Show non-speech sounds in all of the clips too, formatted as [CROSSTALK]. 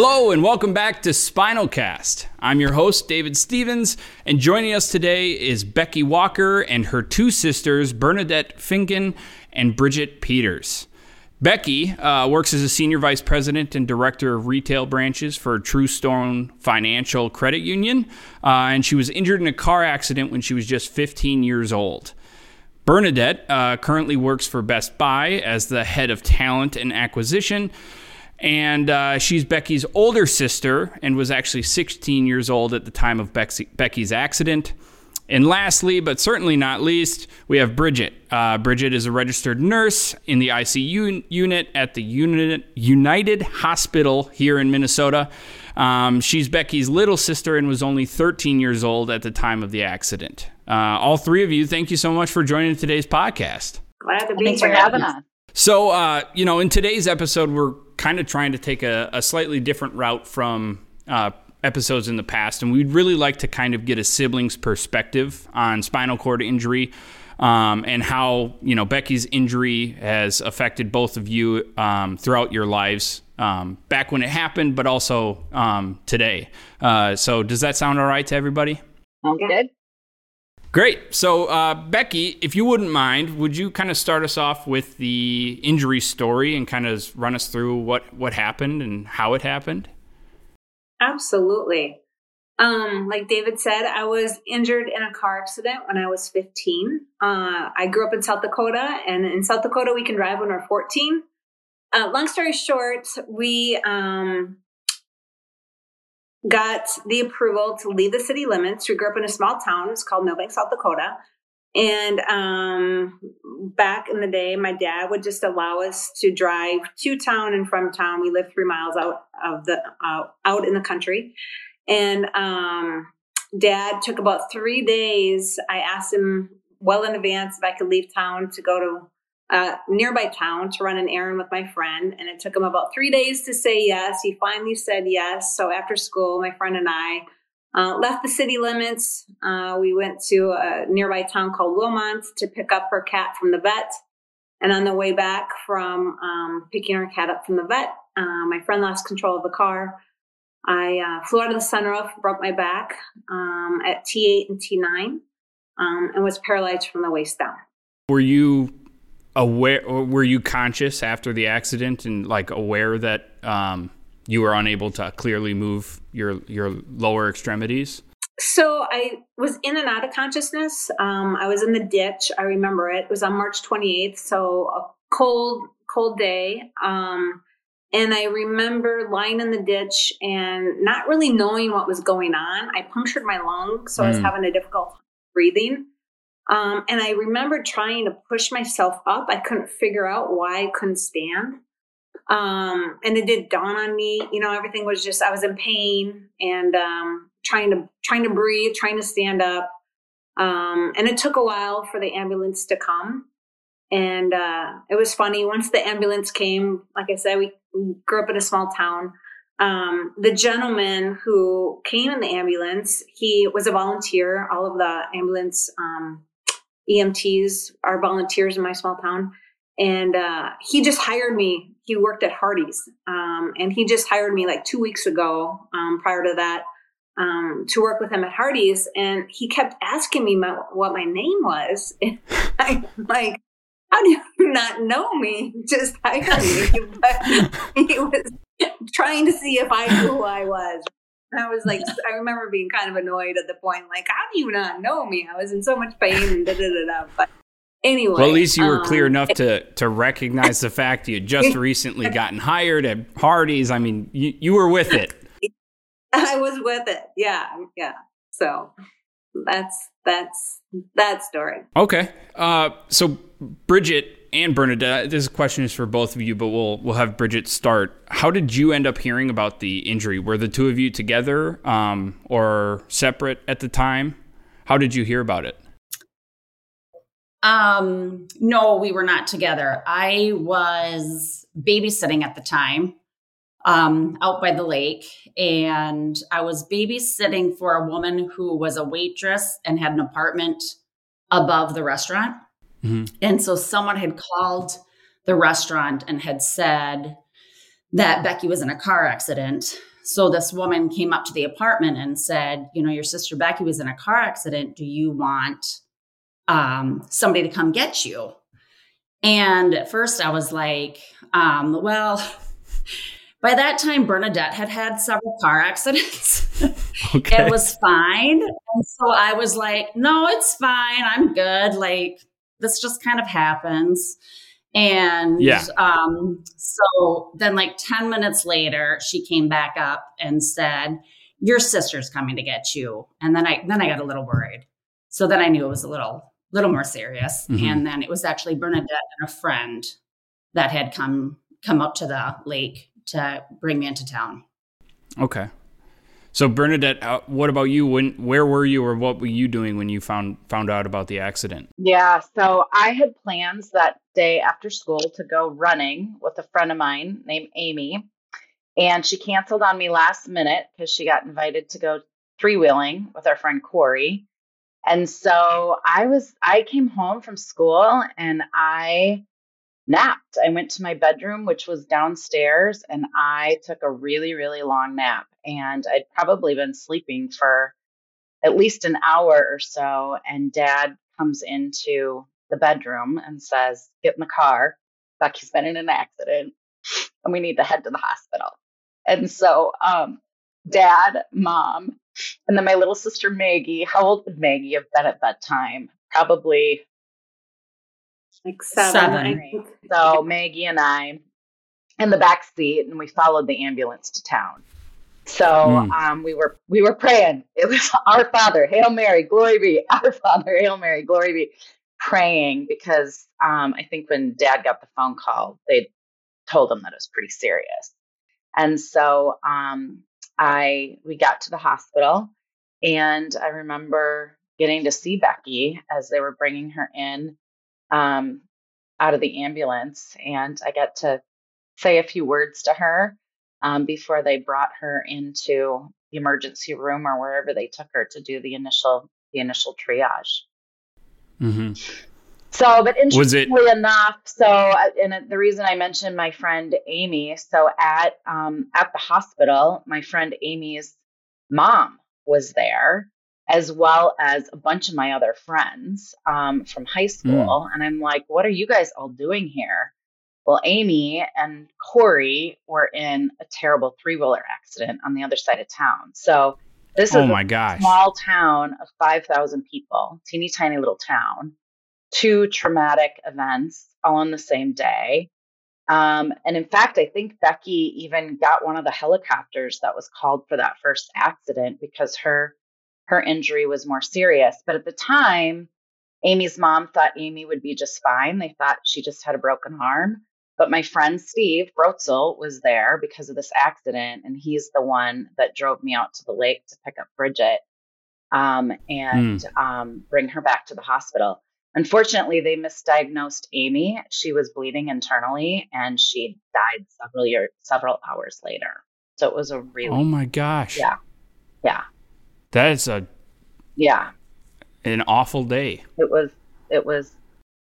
Hello and welcome back to Spinal Cast. I'm your host, David Stevens, and joining us today is Becky Walker and her two sisters, Bernadette Finken and Bridget Peters. Becky uh, works as a senior vice president and director of retail branches for TruStone Financial Credit Union, uh, and she was injured in a car accident when she was just 15 years old. Bernadette uh, currently works for Best Buy as the head of talent and acquisition. And uh, she's Becky's older sister and was actually 16 years old at the time of Becky's accident. And lastly, but certainly not least, we have Bridget. Uh, Bridget is a registered nurse in the ICU unit at the United Hospital here in Minnesota. Um, she's Becky's little sister and was only 13 years old at the time of the accident. Uh, all three of you, thank you so much for joining today's podcast. Glad to be Thanks here. for having us. So, uh, you know, in today's episode, we're kind of trying to take a, a slightly different route from uh, episodes in the past, and we'd really like to kind of get a sibling's perspective on spinal cord injury. Um, and how you know Becky's injury has affected both of you um, throughout your lives, um, back when it happened, but also um, today. Uh, so, does that sound all right to everybody? Sounds good. Great. So, uh, Becky, if you wouldn't mind, would you kind of start us off with the injury story and kind of run us through what what happened and how it happened? Absolutely. Um, like David said, I was injured in a car accident when I was 15. Uh, I grew up in South Dakota, and in South Dakota, we can drive when we're 14. Uh, long story short, we um, got the approval to leave the city limits. We grew up in a small town. It's called Milbank, South Dakota. And um, back in the day, my dad would just allow us to drive to town and from town. We lived three miles out of the uh, out in the country, and um, dad took about three days. I asked him well in advance if I could leave town to go to uh, nearby town to run an errand with my friend. And it took him about three days to say yes. He finally said yes. So after school, my friend and I uh, left the city limits. Uh, we went to a nearby town called Wilmot to pick up her cat from the vet. And on the way back from um, picking our cat up from the vet, uh, my friend lost control of the car. I uh, flew out of the sunroof, broke my back um, at T8 and T9, um, and was paralyzed from the waist down. Were you aware were you conscious after the accident and like aware that um, you were unable to clearly move your your lower extremities? So i was in and out of consciousness. Um, i was in the ditch. I remember it. It was on march 28th so a cold cold day. Um, and i remember lying in the ditch and not really knowing what was going on. I punctured my lung so mm. i was hmm. having a difficult breathing um, and I remember trying to push myself up. I couldn't figure out why I couldn't stand. Um, and it did dawn on me, you know, everything was just, I was in pain and um, trying to, trying to breathe, trying to stand up. Um, and it took a while for the ambulance to come. And uh, it was funny. Once the ambulance came, like I said, we grew up in a small town. Um, the gentleman who came in the ambulance, he was a volunteer. All of the ambulance um, EMTs are volunteers in my small town. And uh, he just hired me. He worked at Hardee's. Um, and he just hired me like two weeks ago um, prior to that um, to work with him at Hardee's. And he kept asking me my, what my name was. [LAUGHS] And I'm like, how do you not know me? [LAUGHS] Just hired me. [LAUGHS] But he was trying to see if I knew who I was. I was like, [LAUGHS] I remember being kind of annoyed at the point, like, how do you not know me? I was in so much pain and da da da da. But anyway, well, at least you were um, clear enough to to recognize the fact you had just [LAUGHS] recently gotten hired at Hardee's. I mean, you you were with it. [LAUGHS] I was with it. Yeah, yeah. So that's that's that story. Okay. Uh, so Bridget and Bernadette, this question is for both of you, but we'll we'll have Bridget start. How did you end up hearing about the injury? Were the two of you together um, or separate at the time? How did you hear about it? Um, no, we were not together. I was babysitting at the time um, out by the lake, and I was babysitting for a woman who was a waitress and had an apartment above the restaurant. Mm-hmm. And so someone had called the restaurant and had said that Becky was in a car accident. So this woman came up to the apartment and said, You know, your sister Becky was in a car accident. Do you want um, somebody to come get you? And at first I was like, um, Well, [LAUGHS] by that time, Bernadette had had several car accidents. [LAUGHS] Okay. it was fine. And so I was like, no, it's fine. I'm good. Like, this just kind of happens. And yeah. um, so then, like 10 minutes later, she came back up and said, Your sister's coming to get you. And then I then I got a little worried. So then I knew it was a little little more serious. Mm-hmm. And then it was actually Bernadette and a friend that had come come up to the lake to bring me into town. Okay. So Bernadette, uh, what about you? When where were you, or what were you doing when you found found out about the accident? Yeah, so I had plans that day after school to go running with a friend of mine named Amy, and she canceled on me last minute because she got invited to go three wheeling with our friend Corey. And so I was I came home from school and I napped. I went to my bedroom, which was downstairs, and I took a really, really long nap. And I'd probably been sleeping for at least an hour or so. And dad comes into the bedroom and says, Get in the car. Becky's been in an accident and we need to head to the hospital. And so, um, dad, mom, and then my little sister Maggie. How old would Maggie have been at that time? Probably like seven. seven. So Maggie and I in the back seat, and we followed the ambulance to town. So mm. um, we were we were praying. [LAUGHS] It was our Father, Hail Mary, glory be. [LAUGHS] Our Father, Hail Mary, glory be. Praying because um, I think when Dad got the phone call, they told him that it was pretty serious, and so um, I we got to the hospital, and I remember getting to see Becky as they were bringing her in um, out of the ambulance, and I got to say a few words to her um, before they brought her into the emergency room or wherever they took her to do the initial the initial triage. Mm-hmm. So, but interestingly it- enough, so uh, and the reason I mentioned my friend Amy, so at um, at the hospital, my friend Amy's mom was there, as well as a bunch of my other friends um, from high hmm. school. Mm. And I'm like, what are you guys all doing here? Well, Amy and Corey were in a terrible three wheeler accident on the other side of town. So this oh is my a gosh. small town of 5,000 people, teeny tiny little town, two traumatic events all on the same day. Um, and in fact, I think Becky even got one of the helicopters that was called for that first accident because her her injury was more serious. But at the time, Amy's mom thought Amy would be just fine. They thought she just had a broken arm. But my friend Steve Brotzel was there because of this accident, and he's the one that drove me out to the lake to pick up Bridget um, and mm. um, bring her back to the hospital. Unfortunately, they misdiagnosed Amy. She was bleeding internally, and she died several years, several hours later. So it was a really oh my gosh, yeah, yeah. That is a yeah, an awful day. It was it was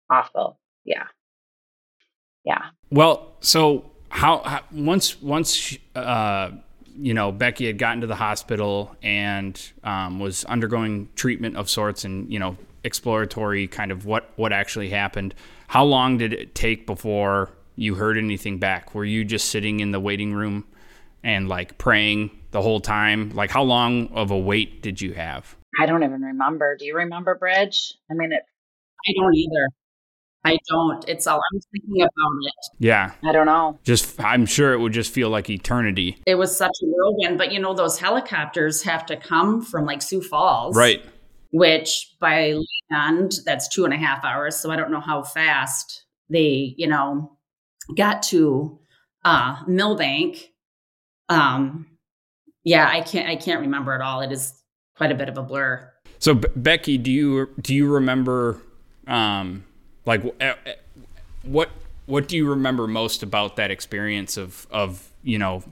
awful. Yeah, yeah. Well, so how, how once once uh, you know Becky had gotten to the hospital and um, was undergoing treatment of sorts, and you know exploratory kind of what what actually happened. How long did it take before you heard anything back? Were you just sitting in the waiting room and like praying the whole time? Like, how long of a wait did you have? I don't even remember. Do you remember Bridge? I mean, it. I don't either. I don't. It's all I'm thinking about it. Yeah. I don't know. Just, I'm sure it would just feel like eternity. It was such a whirlwind, but you know, those helicopters have to come from like Sioux Falls. Right. Which by land, that's two and a half hours. So I don't know how fast they, you know, got to uh, Milbank. Um, yeah, I can't I can't remember at all. It is quite a bit of a blur. So B- Becky, do you do you remember um like what what do you remember most about that experience of of, you know,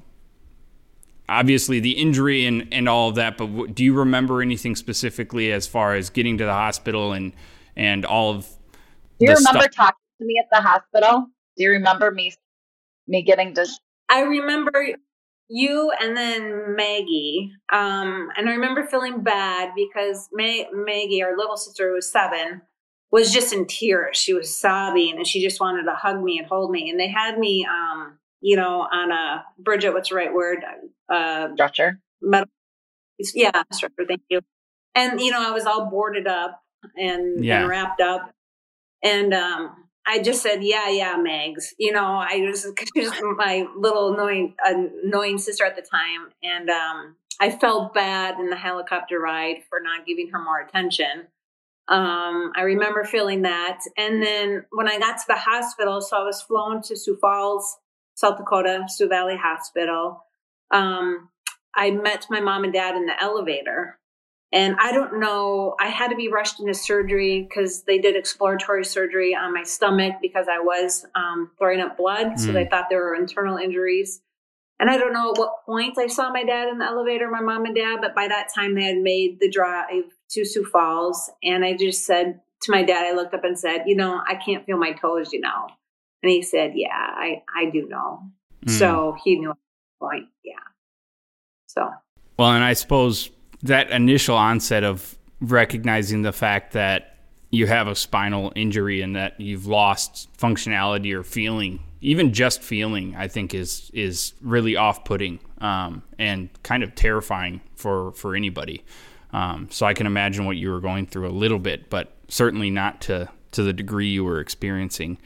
obviously the injury and and all of that, but do you remember anything specifically as far as getting to the hospital and and all of Do you remember stuff? talking to me at the hospital? Do you remember me me getting to I remember you and then Maggie. Um, and I remember feeling bad because May- Maggie, our little sister who was seven, was just in tears. She was sobbing and she just wanted to hug me and hold me. And they had me, um, you know, on a Bridget, what's the right word? Uh, stretcher. Metal. Yeah, stretcher. Thank you. And you know, I was all boarded up and, yeah. and wrapped up, and um, I just said, "Yeah, yeah, Megs." You know, I was [LAUGHS] just my little annoying annoying sister at the time, and um, I felt bad in the helicopter ride for not giving her more attention. Um, I remember feeling that, and then when I got to the hospital, so I was flown to Sioux Falls, South Dakota, Sioux Valley Hospital. Um, I met my mom and dad in the elevator, and I don't know, I had to be rushed into surgery because they did exploratory surgery on my stomach because I was um, throwing up blood. Mm. So they mm. thought there were internal injuries. And I don't know at what point I saw my dad in the elevator, my mom and dad, but by that time they had made the drive to Sioux Falls. And I just said to my dad, I looked up and said, You know, I can't feel my toes, you know. And he said, Yeah, I, I do know. Mm. So he knew at that point. Yeah. So. Well, and I suppose that initial onset of recognizing the fact that you have a spinal injury and that you've lost functionality or feeling, even just feeling, I think is is really off-putting um, and kind of terrifying for for anybody. Um, so I can imagine what you were going through a little bit, but certainly not to to the degree you were experiencing.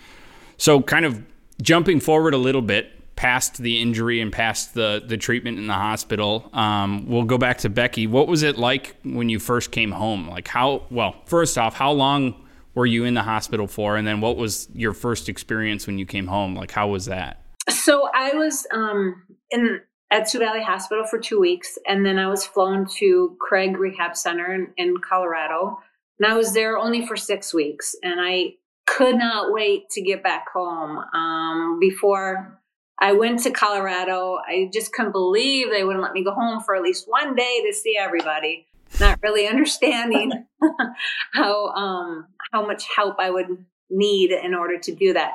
So, kind of jumping forward a little bit, past the injury and past the the treatment in the hospital. Um, we'll go back to Becky. What was it like when you first came home? Like how? Well, first off, how long were you in the hospital for, and then what was your first experience when you came home? Like how was that? So I was um, in at Sioux Valley Hospital for two weeks, and then I was flown to Craig Rehab Center in, in Colorado, and I was there only for six weeks, and I could not wait to get back home. Um, before I went to Colorado. I just couldn't believe they wouldn't let me go home for at least one day to see everybody. Not really [LAUGHS] understanding [LAUGHS] how um, how much help I would need in order to do that.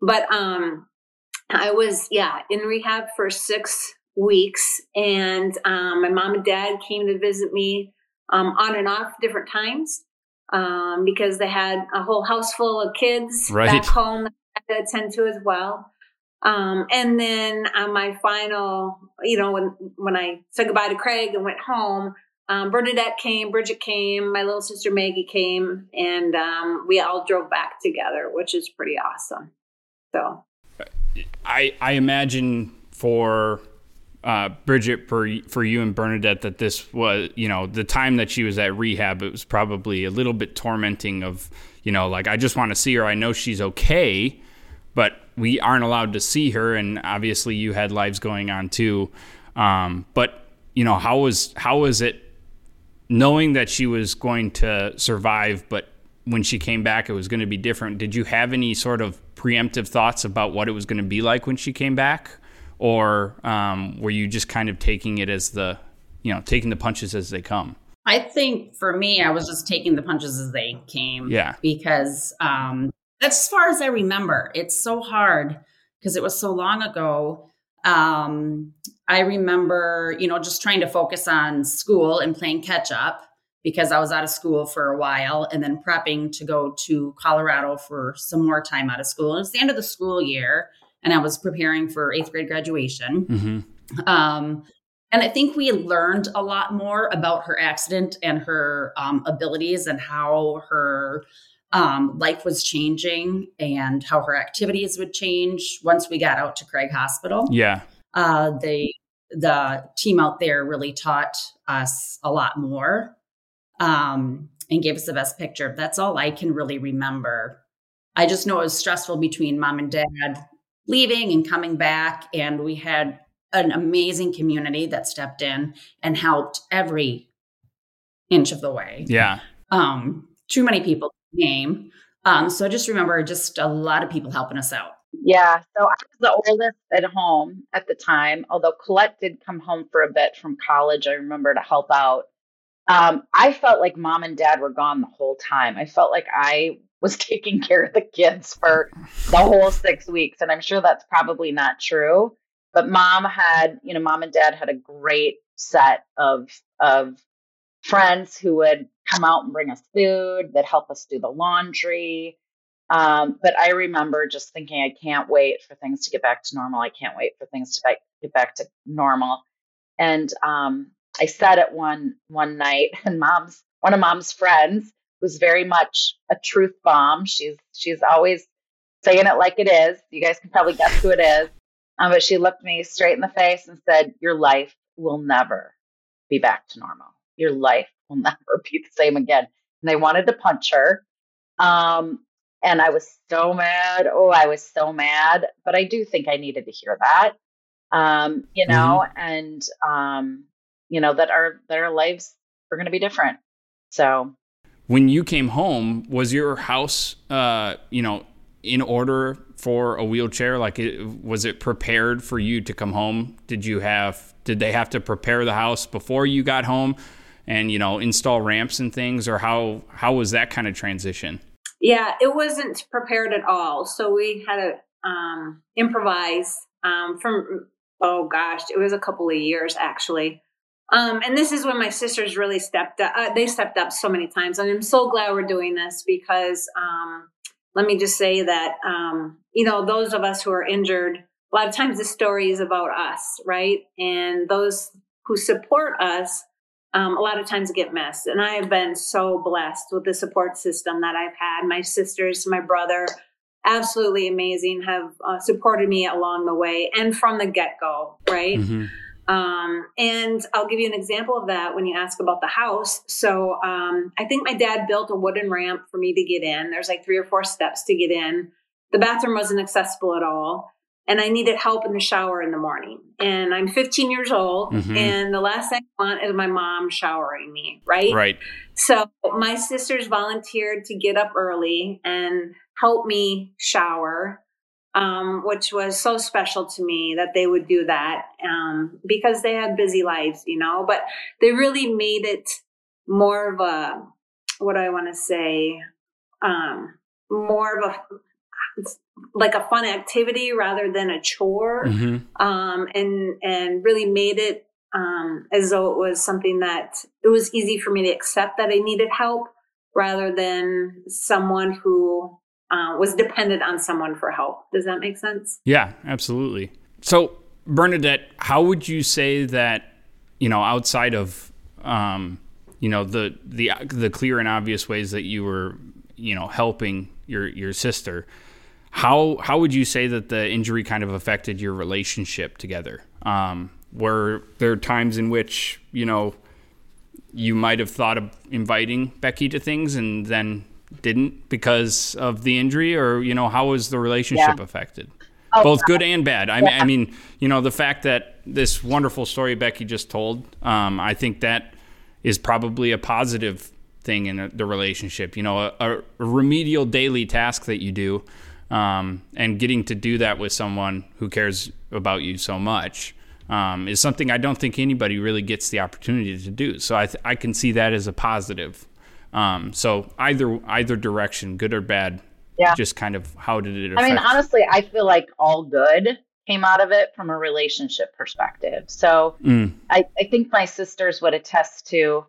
But um, I was yeah in rehab for six weeks, and um, my mom and dad came to visit me um, on and off different times um, because they had a whole house full of kids right. back home that I had to attend to as well. Um, and then on my final, you know, when when I said goodbye to Craig and went home, um, Bernadette came, Bridget came, my little sister Maggie came, and um, we all drove back together, which is pretty awesome. So, I I imagine for uh, Bridget, for for you and Bernadette, that this was, you know, the time that she was at rehab, it was probably a little bit tormenting. Of, you know, like I just want to see her. I know she's okay, but we aren't allowed to see her, and obviously you had lives going on too. Um, but you know, how was how was it knowing that she was going to survive, but when she came back, it was going to be different? Did you have any sort of preemptive thoughts about what it was going to be like when she came back, or um, were you just kind of taking it as the you know taking the punches as they come? I think for me, I was just taking the punches as they came. Yeah. Because um, that's as far as I remember. It's so hard because it was so long ago. Um, I remember, you know, just trying to focus on school and playing catch up because I was out of school for a while and then prepping to go to Colorado for some more time out of school. And it's the end of the school year and I was preparing for eighth grade graduation. Mm-hmm. Um, and I think we learned a lot more about her accident and her um, abilities and how her um, life was changing and how her activities would change once we got out to Craig Hospital. Yeah. Uh, they, the team out there really taught us a lot more um, and gave us the best picture. That's all I can really remember. I just know it was stressful between mom and dad leaving and coming back. And we had an amazing community that stepped in and helped every inch of the way. Yeah. Um, too many people name. Um, so just remember just a lot of people helping us out. Yeah. So I was the oldest at home at the time, although Colette did come home for a bit from college. I remember to help out. Um, I felt like mom and dad were gone the whole time. I felt like I was [LAUGHS] taking care of the kids for the whole six weeks. And I'm sure that's probably not true. but mom had, you know, mom and dad had a great set of of friends who would come out and bring us food, that help us do the laundry. Um, but I remember just thinking, I can't wait for things to get back to normal. I can't wait for things to get back to normal. And um, I said it one one night, [LAUGHS] and mom's one of mom's friends was very much a truth bomb. She's she's always saying it like it is. You guys can probably guess who it is. Um, but she looked me straight in the face and said, "Your life will never be back to normal. Your life will [LAUGHS] never be the same again." And I wanted to punch her. Um, and I was so mad. Oh, I was so mad. But I do think I needed to hear that. Um, you know, mm-hmm. and um, you know that our that our lives are going to be different. So when you came home, was your house, uh, you know, in order for a wheelchair? Like, it, was it prepared for you to come home? Did you have? Did they have to prepare the house before you got home, and you know, install ramps and things, or how how was that kind of transition? Yeah, it wasn't prepared at all. So we had to um, improvise um, from. Oh gosh, it was a couple of years actually. Um, and this is when my sisters really stepped up. Uh, they stepped up so many times, and I'm so glad we're doing this because um, let me just say that um, you know those of us who are injured, a lot of times the story is about us, right? And those who support us, um, a lot of times get missed. And I have been so blessed with the support system that I've had. My sisters, my brother, absolutely amazing, have uh, supported me along the way and from the get go, right? Mm-hmm. Um, and I'll give you an example of that when you ask about the house. So um, I think my dad built a wooden ramp for me to get in. There's like three or four steps to get in. The bathroom wasn't accessible at all. And I needed help in the shower in the morning. And I'm 15 years old. Mm-hmm. And the last thing I want is my mom showering me, right? Right. So my sisters volunteered to get up early and help me shower um, which was so special to me that they would do that um, because they had busy lives, you know. But they really made it more of a what I want to say, um, more of a like a fun activity rather than a chore, mm-hmm. um, and and really made it um, as though it was something that it was easy for me to accept that I needed help rather than someone who uh, was dependent on someone for help. Does that make sense? Yeah, absolutely. So, Bernadette, how would you say that you know outside of um, you know the the the clear and obvious ways that you were you know helping your your sister? How how would you say that the injury kind of affected your relationship together? Um, were there times in which you know you might have thought of inviting Becky to things and then didn't because of the injury, or you know, how was the relationship yeah. affected? Oh, Both good and bad. I, yeah. mean, I mean, you know, the fact that this wonderful story Becky just told, um, I think that is probably a positive thing in the relationship. You know, a, a, remedial daily task that you do, um, and getting to do that with someone who cares about you so much. Um, is something I don't think anybody really gets the opportunity to do. So I, th- I can see that as a positive. Um, so either either direction, good or bad, yeah. Just kind of how did it? Affect? I mean, honestly, I feel like all good came out of it from a relationship perspective. So mm. I, I think my sisters would attest to.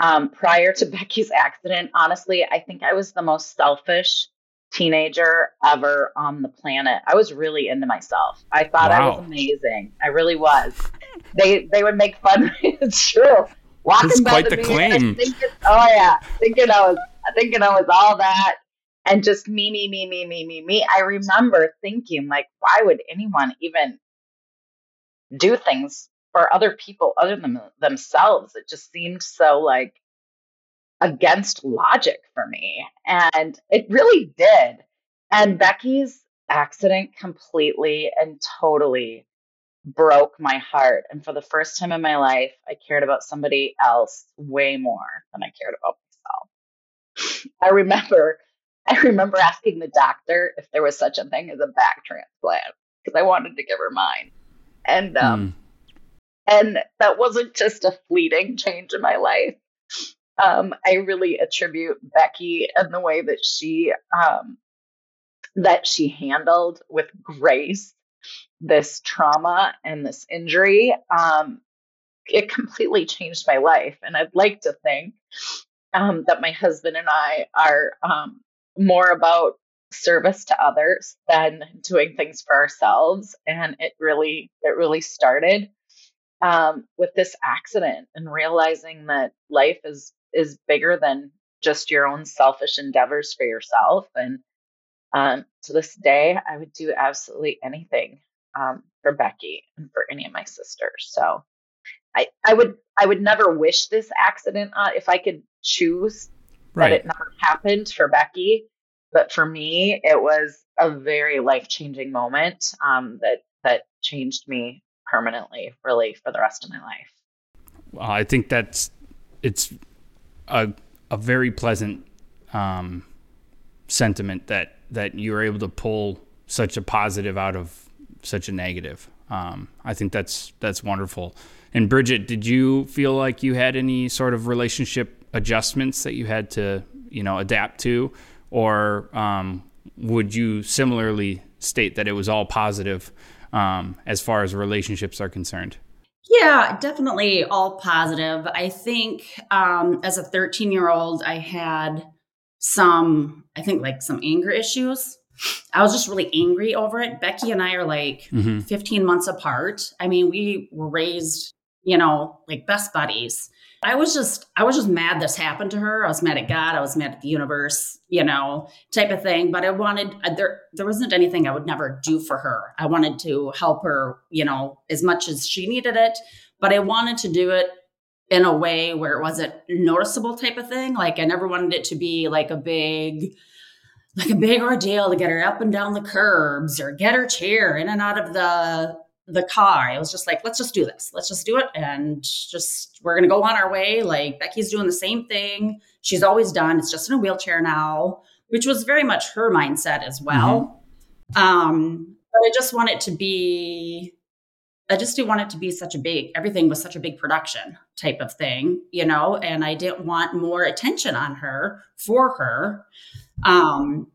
Um, prior to [LAUGHS] Becky's accident, honestly, I think I was the most selfish teenager ever on the planet. I was really into myself. I thought wow. I was amazing. I really was. They they would make fun. Of me. [LAUGHS] It's true walking That's quite the, the claim. Thinking, oh yeah, thinking I was thinking I was all that, and just me, me, me, me, me, me, me. I remember thinking like, why would anyone even do things for other people other than themselves? It just seemed so like against logic for me, and it really did. And Becky's accident completely and totally broke my heart. And for the first time in my life, I cared about somebody else way more than I cared about myself. I remember I remember asking the doctor if there was such a thing as a back transplant because I wanted to give her mine. And um mm. and that wasn't just a fleeting change in my life. Um, I really attribute Becky and the way that she um, that she handled with grace this trauma and this injury, um, it completely changed my life. And I'd like to think um, that my husband and I are um, more about service to others than doing things for ourselves. And it really, it really started um, with this accident and realizing that life is is bigger than just your own selfish endeavors for yourself. And um, to this day, I would do absolutely anything um, for Becky and for any of my sisters. So I, I would I would never wish this accident uh, if I could choose right. that it never happened for Becky. But for me, it was a very life changing moment um, that that changed me permanently, really, for the rest of my life. Well, I think that's it's a a very pleasant um, sentiment that that you're able to pull such a positive out of such a negative. Um, I think that's that's wonderful. And Bridget, did you feel like you had any sort of relationship adjustments that you had to you know adapt to, or um, would you similarly state that it was all positive um, as far as relationships are concerned? Yeah, definitely all positive. I think um, as a 13 year old, I had some, I think like some anger issues. I was just really angry over it. Becky and I are like mm-hmm. 15 months apart. I mean, we were raised, you know, like best buddies. I was just I was just mad this happened to her. I was mad at God. I was mad at the universe, you know, type of thing. But I wanted uh, there there wasn't anything I would never do for her. I wanted to help her, you know, as much as she needed it, but I wanted to do it in a way where it wasn't noticeable type of thing. Like I never wanted it to be like a big like a big ordeal to get her up and down the curbs or get her chair in and out of the the car. I was just like, let's just do this. Let's just do it. And just, we're going to go on our way. Like Becky's doing the same thing she's always done. It's just in a wheelchair now, which was very much her mindset as well. Mm-hmm. Um, but I just want it to be, I just didn't want it to be such a big, everything was such a big production type of thing, you know, and I didn't want more attention on her for her. Um,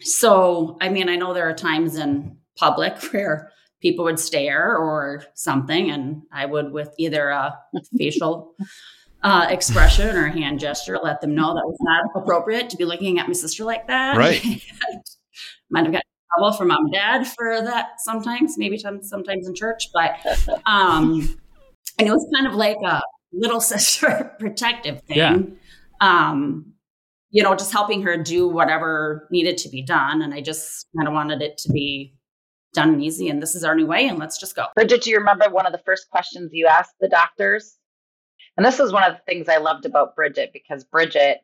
so, I mean, I know there are times in public [LAUGHS] where people would stare or something, and I would, with either a [LAUGHS] facial uh, expression or a hand gesture, let them know that was not appropriate to be looking at my sister like that. Right. [LAUGHS] Might have got trouble from mom and dad for that sometimes, maybe sometimes in church, but um, and it was kind of like a little [LAUGHS] sister protective thing. Yeah. Um, you know, just helping her do whatever needed to be done. And I just kind of wanted it to be done and easy and this is our new way and let's just go. Bridget, do you remember one of the first questions you asked the doctors? And this is one of the things I loved about Bridget because Bridget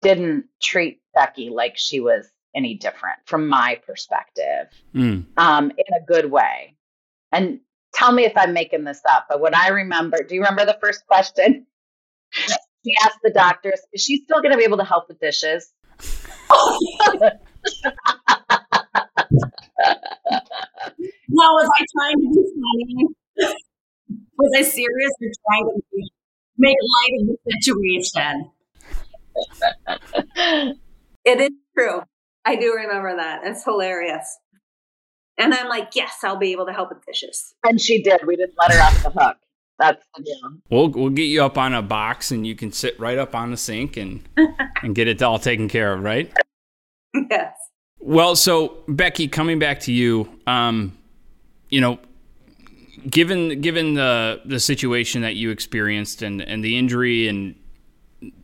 didn't treat Becky like she was any different from my perspective mm. um, in a good way. And tell me if I'm making this up, but what I remember, do you remember the first question? [LAUGHS] she asked the doctors, is she still going to be able to help with dishes? [LAUGHS] no, was I trying to be funny? was I serious or trying to make light of the situation? it is true. I do remember that. It's hilarious. And I'm like, yes, I'll be able to help with dishes. And she did. We didn't let her off the hook. That's the deal. We'll we'll get you up on a box and you can sit right up on the sink and [LAUGHS] and get it all taken care of, right? Yes. Well, so Becky, coming back to you, um, you know, given given the the situation that you experienced and and the injury and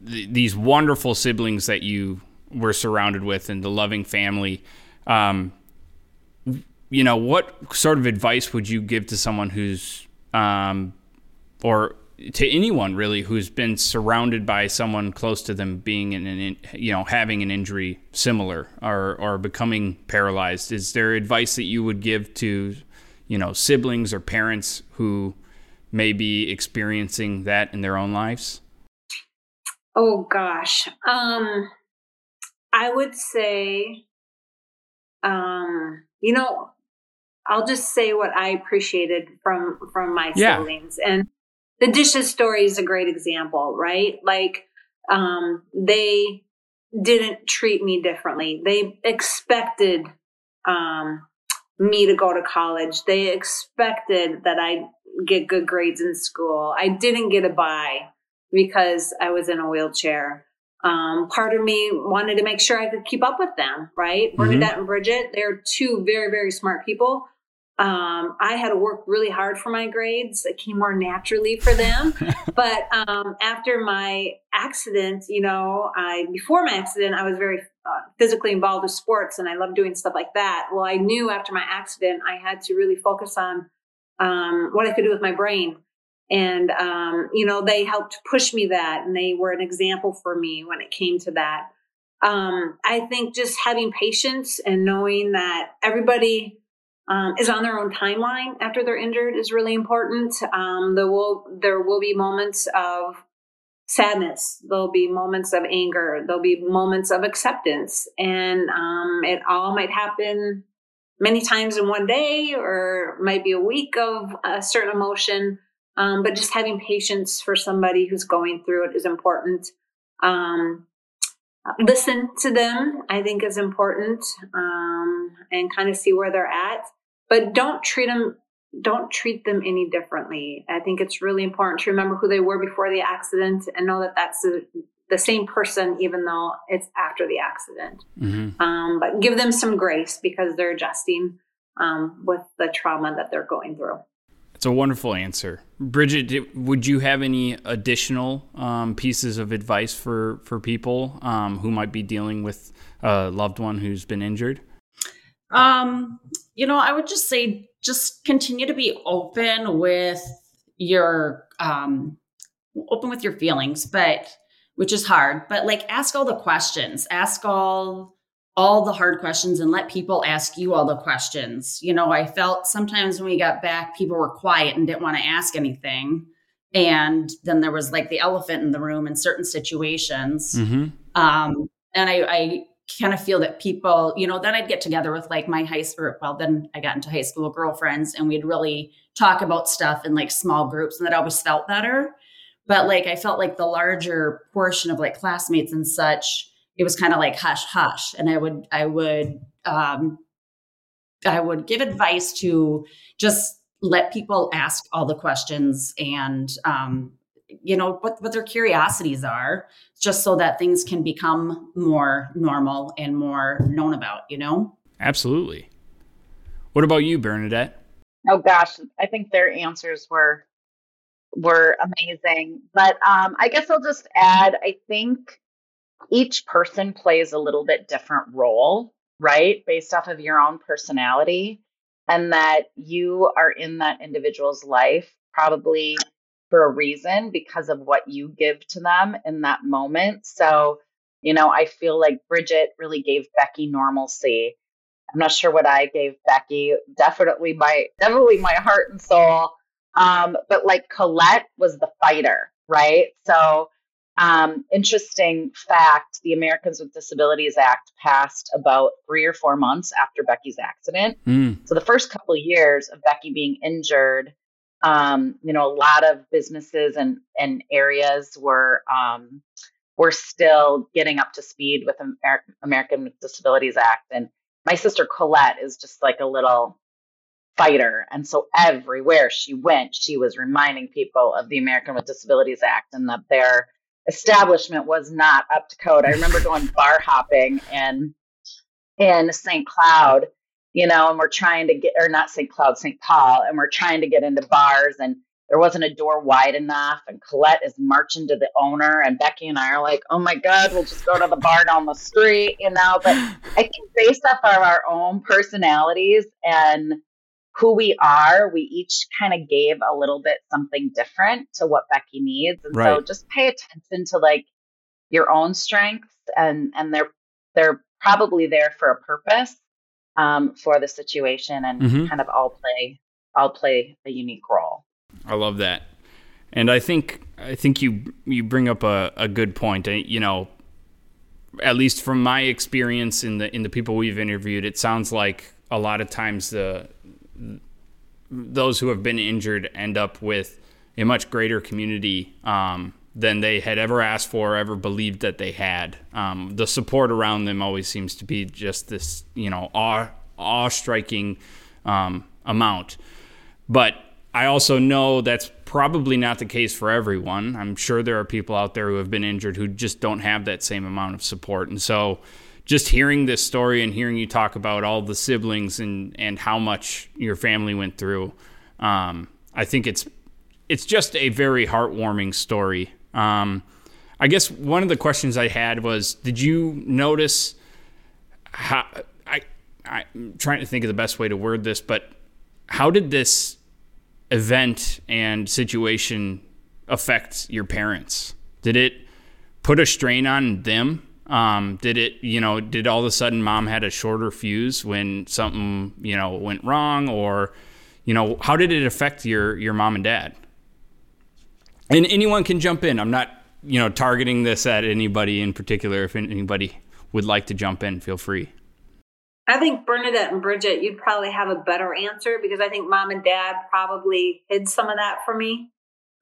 th- these wonderful siblings that you were surrounded with and the loving family, um, you know, what sort of advice would you give to someone who's um, or to anyone really who's been surrounded by someone close to them being in an you know having an injury similar or or becoming paralyzed. Is there advice that you would give to you know siblings or parents who may be experiencing that in their own lives? Oh gosh. Um i would say um you know i'll just say what i appreciated from from my yeah. siblings. And the dishes story is a great example, right? Like, um, they didn't treat me differently. They expected, um, me to go to college. They expected that I get good grades in school. I didn't get a buy because I was in a wheelchair. Um, part of me wanted to make sure I could keep up with them, right? Mm-hmm. Bernadette and Bridget, they're two very, very smart people. Um, I had to work really hard for my grades. It came more naturally for them. [LAUGHS] but um, after my accident, you know, I before my accident, I was very uh, physically involved with sports, and I loved doing stuff like that. Well, I knew after my accident, I had to really focus on um, what I could do with my brain. And, um, you know, they helped push me that and they were an example for me when it came to that. Um, I think just having patience and knowing that everybody um, is on their own timeline after they're injured is really important. Um, there will there will be moments of sadness. There'll be moments of anger. There'll be moments of acceptance, and um, it all might happen many times in one day or might be a week of a certain emotion. Um, but just having patience for somebody who's going through it is important. Um, listen to them, I think, is important, um, and kind of see where they're at. But don't treat them don't treat them any differently. I think it's really important to remember who they were before the accident and know that that's the, the same person, even though it's after the accident. Mm-hmm. Um, but give them some grace because they're adjusting um, with the trauma that they're going through. It's a wonderful answer, Bridget. Would you have any additional um, pieces of advice for for people um, who might be dealing with a loved one who's been injured? Um, you know, I would just say just continue to be open with your um, open with your feelings, but which is hard. But like, ask all the questions. Ask all all the hard questions and let people ask you all the questions. You know, I felt sometimes when we got back, people were quiet and didn't want to ask anything. And then there was like the elephant in the room in certain situations. Mm-hmm. Um, and I, I kind of feel that people, you know, then I'd get together with like my high school, well, then I got into high school girlfriends and we'd really talk about stuff in like small groups and that always felt better. But like I felt like the larger portion of like classmates and such, it was kind of like hush hush and i would i would um i would give advice to just let people ask all the questions and um you know what what their curiosities are just so that things can become more normal and more known about you know absolutely what about you bernadette oh gosh i think their answers were were amazing but um i guess i'll just add i think each person plays a little bit different role, right? Based off of your own personality. And that you are in that individual's life probably for a reason because of what you give to them in that moment. So, you know, I feel like Bridget really gave Becky normalcy. I'm not sure what I gave Becky. Definitely my definitely my heart and soul. Um, but like Colette was the fighter, right? So um, interesting fact the Americans with Disabilities Act passed about three or four months after Becky's accident. Mm. So, the first couple of years of Becky being injured, um, you know, a lot of businesses and, and areas were. Um, were still getting up to speed with American, American with Disabilities Act. And my sister Colette is just like a little fighter. And so everywhere she went, she was reminding people of the American with Disabilities Act and that they're establishment was not up to code. I remember [LAUGHS] going bar hopping in in St. Cloud, you know, and we're trying to get or not St. Cloud, St. Paul, and we're trying to get into bars and there wasn't a door wide enough and Colette is marching to the owner and Becky and I are like, "Oh my god, we'll just go to the bar down the street," you know, but I think based off of our own personalities and who we are, we each kind of gave a little bit something different to what Becky needs. And right. so just pay attention to like your own strengths and and they're they're probably there for a purpose um, for the situation and mm-hmm. kind of all play all play a unique role. I love that. And I think I think you you bring up a, a good point. You know, at least from my experience in the in the people we've interviewed, it sounds like a lot of times the those who have been injured end up with a much greater community um, than they had ever asked for, or ever believed that they had. Um, the support around them always seems to be just this, you know, awe, awe striking um, amount. But I also know that's probably not the case for everyone. I'm sure there are people out there who have been injured who just don't have that same amount of support. And so just hearing this story and hearing you talk about all the siblings and, and how much your family went through, um, I think it's it's just a very heartwarming story. Um, I guess one of the questions I had was, did you notice how I I'm trying to think of the best way to word this, but how did this event and situation affect your parents? Did it put a strain on them? Um, did it, you know, did all of a sudden mom had a shorter fuse when something, you know, went wrong or, you know, how did it affect your, your mom and dad? And anyone can jump in. I'm not, you know, targeting this at anybody in particular. If anybody would like to jump in, feel free. I think Bernadette and Bridget, you'd probably have a better answer because I think mom and dad probably hid some of that for me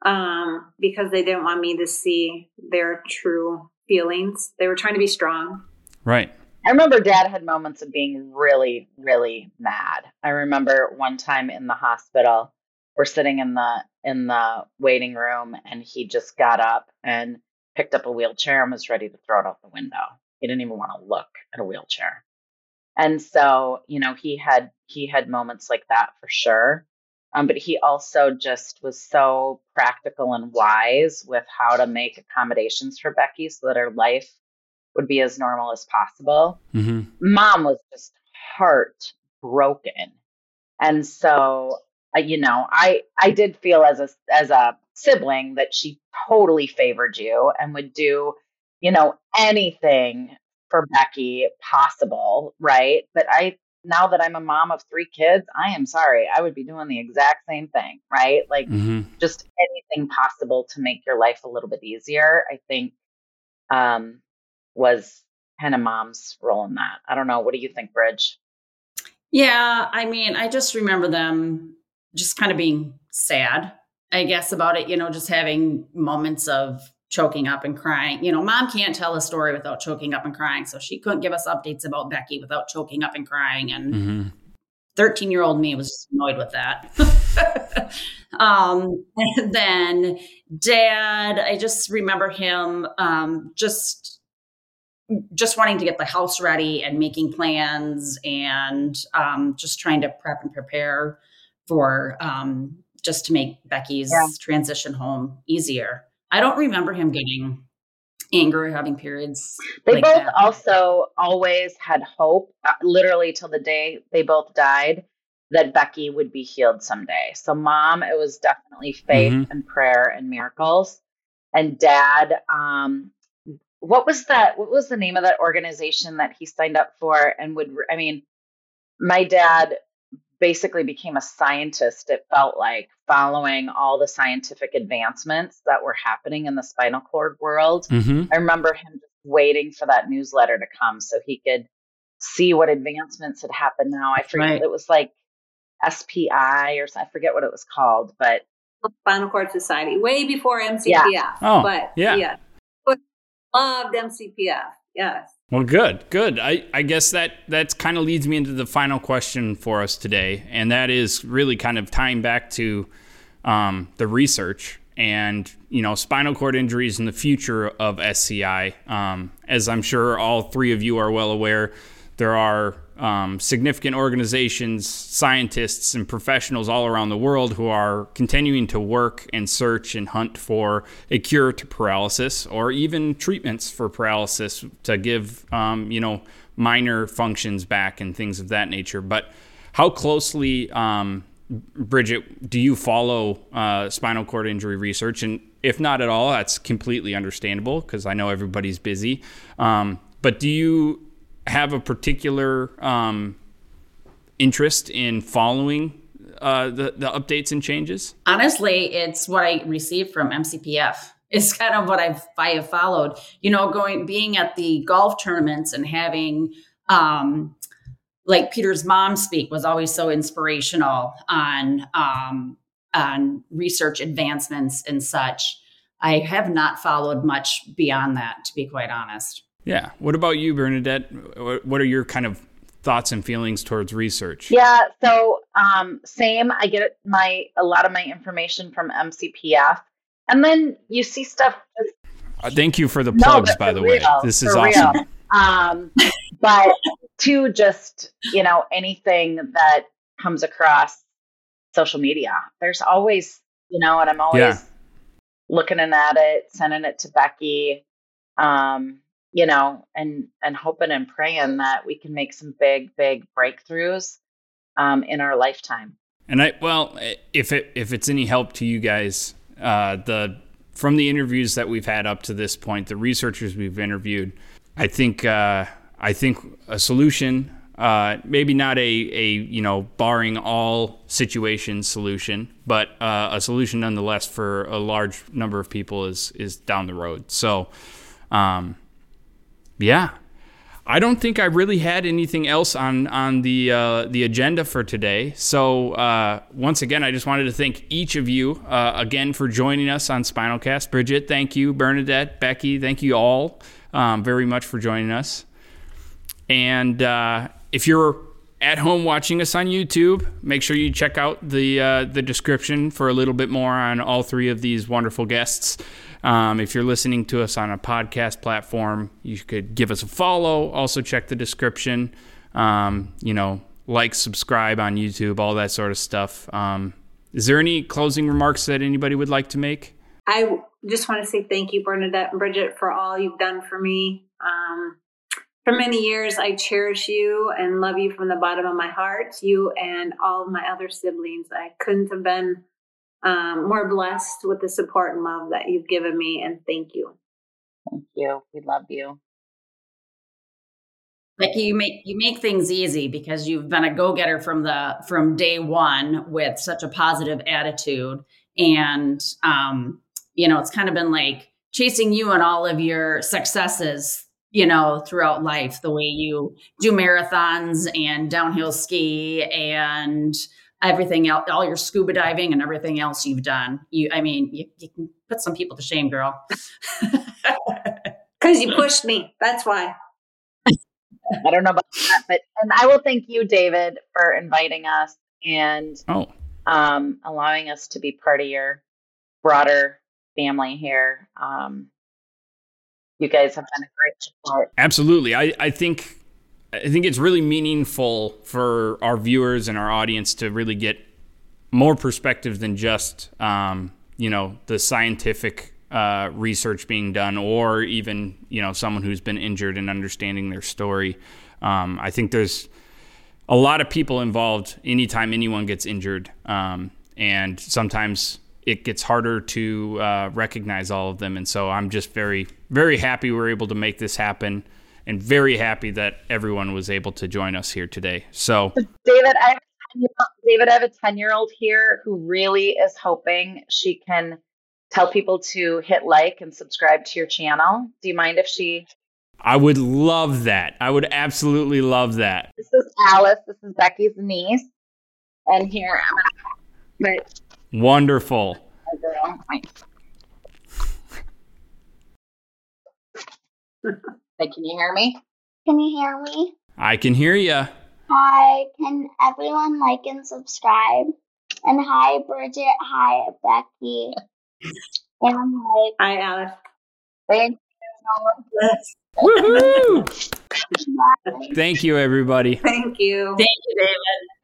um, because they didn't want me to see their true feelings. They were trying to be strong. Right. I remember dad had moments of being really, really mad. I remember one time in the hospital, we're sitting in the in the waiting room and he just got up and picked up a wheelchair and was ready to throw it out the window. He didn't even want to look at a wheelchair. And so, you know, he had he had moments like that for sure. Um, but he also just was so practical and wise with how to make accommodations for Becky so that her life would be as normal as possible. Mm-hmm. Mom was just heartbroken, and so uh, you know, I I did feel as a as a sibling that she totally favored you and would do, you know, anything for Becky possible, right? But I now that I'm a mom of three kids, I am sorry, I would be doing the exact same thing, right? Like mm-hmm. just anything possible to make your life a little bit easier, I think um was kind of mom's role in that. I don't know. What do you think, Bridge? Yeah, I mean, I just remember them just kind of being sad, I guess, about it, you know, just having moments of choking up and crying. You know, mom can't tell a story without choking up and crying. So she couldn't give us updates about Becky without choking up and crying. And 13 mm-hmm. year old me was annoyed with that. [LAUGHS] um, and then dad, I just remember him um, just just wanting to get the house ready and making plans and um, just trying to prep and prepare for um, just to make Becky's yeah. transition home easier. I don't remember him getting angry or having periods. They like both that. also always had hope, uh, literally till the day they both died, that Becky would be healed someday. So, mom, it was definitely faith mm-hmm. and prayer and miracles. And dad, um, what was that? What was the name of that organization that he signed up for? And would, I mean, my dad basically became a scientist, it felt like, following all the scientific advancements that were happening in the spinal cord world. Mm-hmm. I remember him just waiting for that newsletter to come so he could see what advancements had happened now. I forget, right. it was like SPI or I forget what it was called, but. Spinal Cord Society, way before MCPF. Yeah. Oh, but yeah. yeah. But loved MCPF. Yes. Well, good, good. I, I guess that that kind of leads me into the final question for us today, and that is really kind of tying back to um, the research and you know spinal cord injuries and the future of SCI. Um, as I'm sure all three of you are well aware, there are um, significant organizations, scientists, and professionals all around the world who are continuing to work and search and hunt for a cure to paralysis or even treatments for paralysis to give, um, you know, minor functions back and things of that nature. But how closely, um, Bridget, do you follow uh, spinal cord injury research? And if not at all, that's completely understandable because I know everybody's busy. Um, but do you have a particular um, interest in following uh, the the updates and changes? Honestly, it's what I received from MCPF. [LAUGHS] It's kind of what I've I have followed. You know, going being at the golf tournaments and having um, like Peter's mom speak was always so inspirational on um, on research advancements and such. I have not followed much beyond that, to be quite honest. Yeah. What about you, Bernadette? What are your kind of thoughts and feelings towards research? Yeah, so um, same. I get my a lot of my information from MCPF, and then you see stuff. Uh, thank you for the plugs, no, by the real, way. This is awesome. [LAUGHS] Um, but to just you know anything that comes across social media, there's always you know, and I'm always yeah. looking at it, sending it to Becky. Um, you know, and and hoping and praying that we can make some big, big breakthroughs um, in our lifetime. And I, well, if it if it's any help to you guys, uh, the from the interviews that we've had up to this point, the researchers we've interviewed, I think uh, I think a solution, uh, maybe not a a you know barring all situations solution, but uh, a solution nonetheless for a large number of people is is down the road. So. Um, yeah. I don't think I really had anything else on on the uh, the agenda for today. So uh, once again, I just wanted to thank each of you uh, again for joining us on Spinal Cast. Bridget, thank you. Bernadette, Becky, thank you all um, very much for joining us. And uh, if you're at home watching us on YouTube, make sure you check out the uh, the description for a little bit more on all three of these wonderful guests. Um, if you're listening to us on a podcast platform, you could give us a follow. Also, check the description. Um, you know, like, subscribe on YouTube, all that sort of stuff. Um, is there any closing remarks that anybody would like to make? I just want to say thank you, Bernadette and Bridget, for all you've done for me. Um, for many years, I cherish you and love you from the bottom of my heart. You and all my other siblings. I couldn't have been um, more blessed with the support and love that you've given me. And thank you. Thank you. We love you. Becky, you make you make things easy because you've been a go-getter from the from day one with such a positive attitude. And um, you know, it's kind of been like chasing you and all of your successes, you know, throughout life, the way you do marathons and downhill ski and everything else, all your scuba diving and everything else you've done. You, I mean, you, you can put some people to shame, girl. [LAUGHS] Because you pushed me. That's why. I don't know about that, but and I will thank you, David, for inviting us and oh. um, allowing us to be part of your broader family here. Um, you guys have been a great support. Absolutely, I I think I think it's really meaningful for our viewers and our audience to really get more perspective than just um, you know the scientific uh, research being done, or even you know someone who's been injured and understanding their story. Um, I think there's a lot of people involved anytime anyone gets injured, um, and sometimes it gets harder to uh, recognize all of them. And so I'm just very, very happy we're able to make this happen and very happy that everyone was able to join us here today. So, David, I have David, I have a 10 year old here who really is hoping she can tell people to hit like and subscribe to your channel. Do you mind if she? I would love that. I would absolutely love that. This is Alice. This is Becky's niece. And here I'm going to. Wonderful. [LAUGHS] [LAUGHS] Hey, can you hear me? Can you hear me? I can hear you. Hi, can everyone like and subscribe? And hi, Bridget. Hi, Becky. and hi. Hi, Alice. Thank you. Woohoo! Thank you, everybody. Thank you. Thank you, David.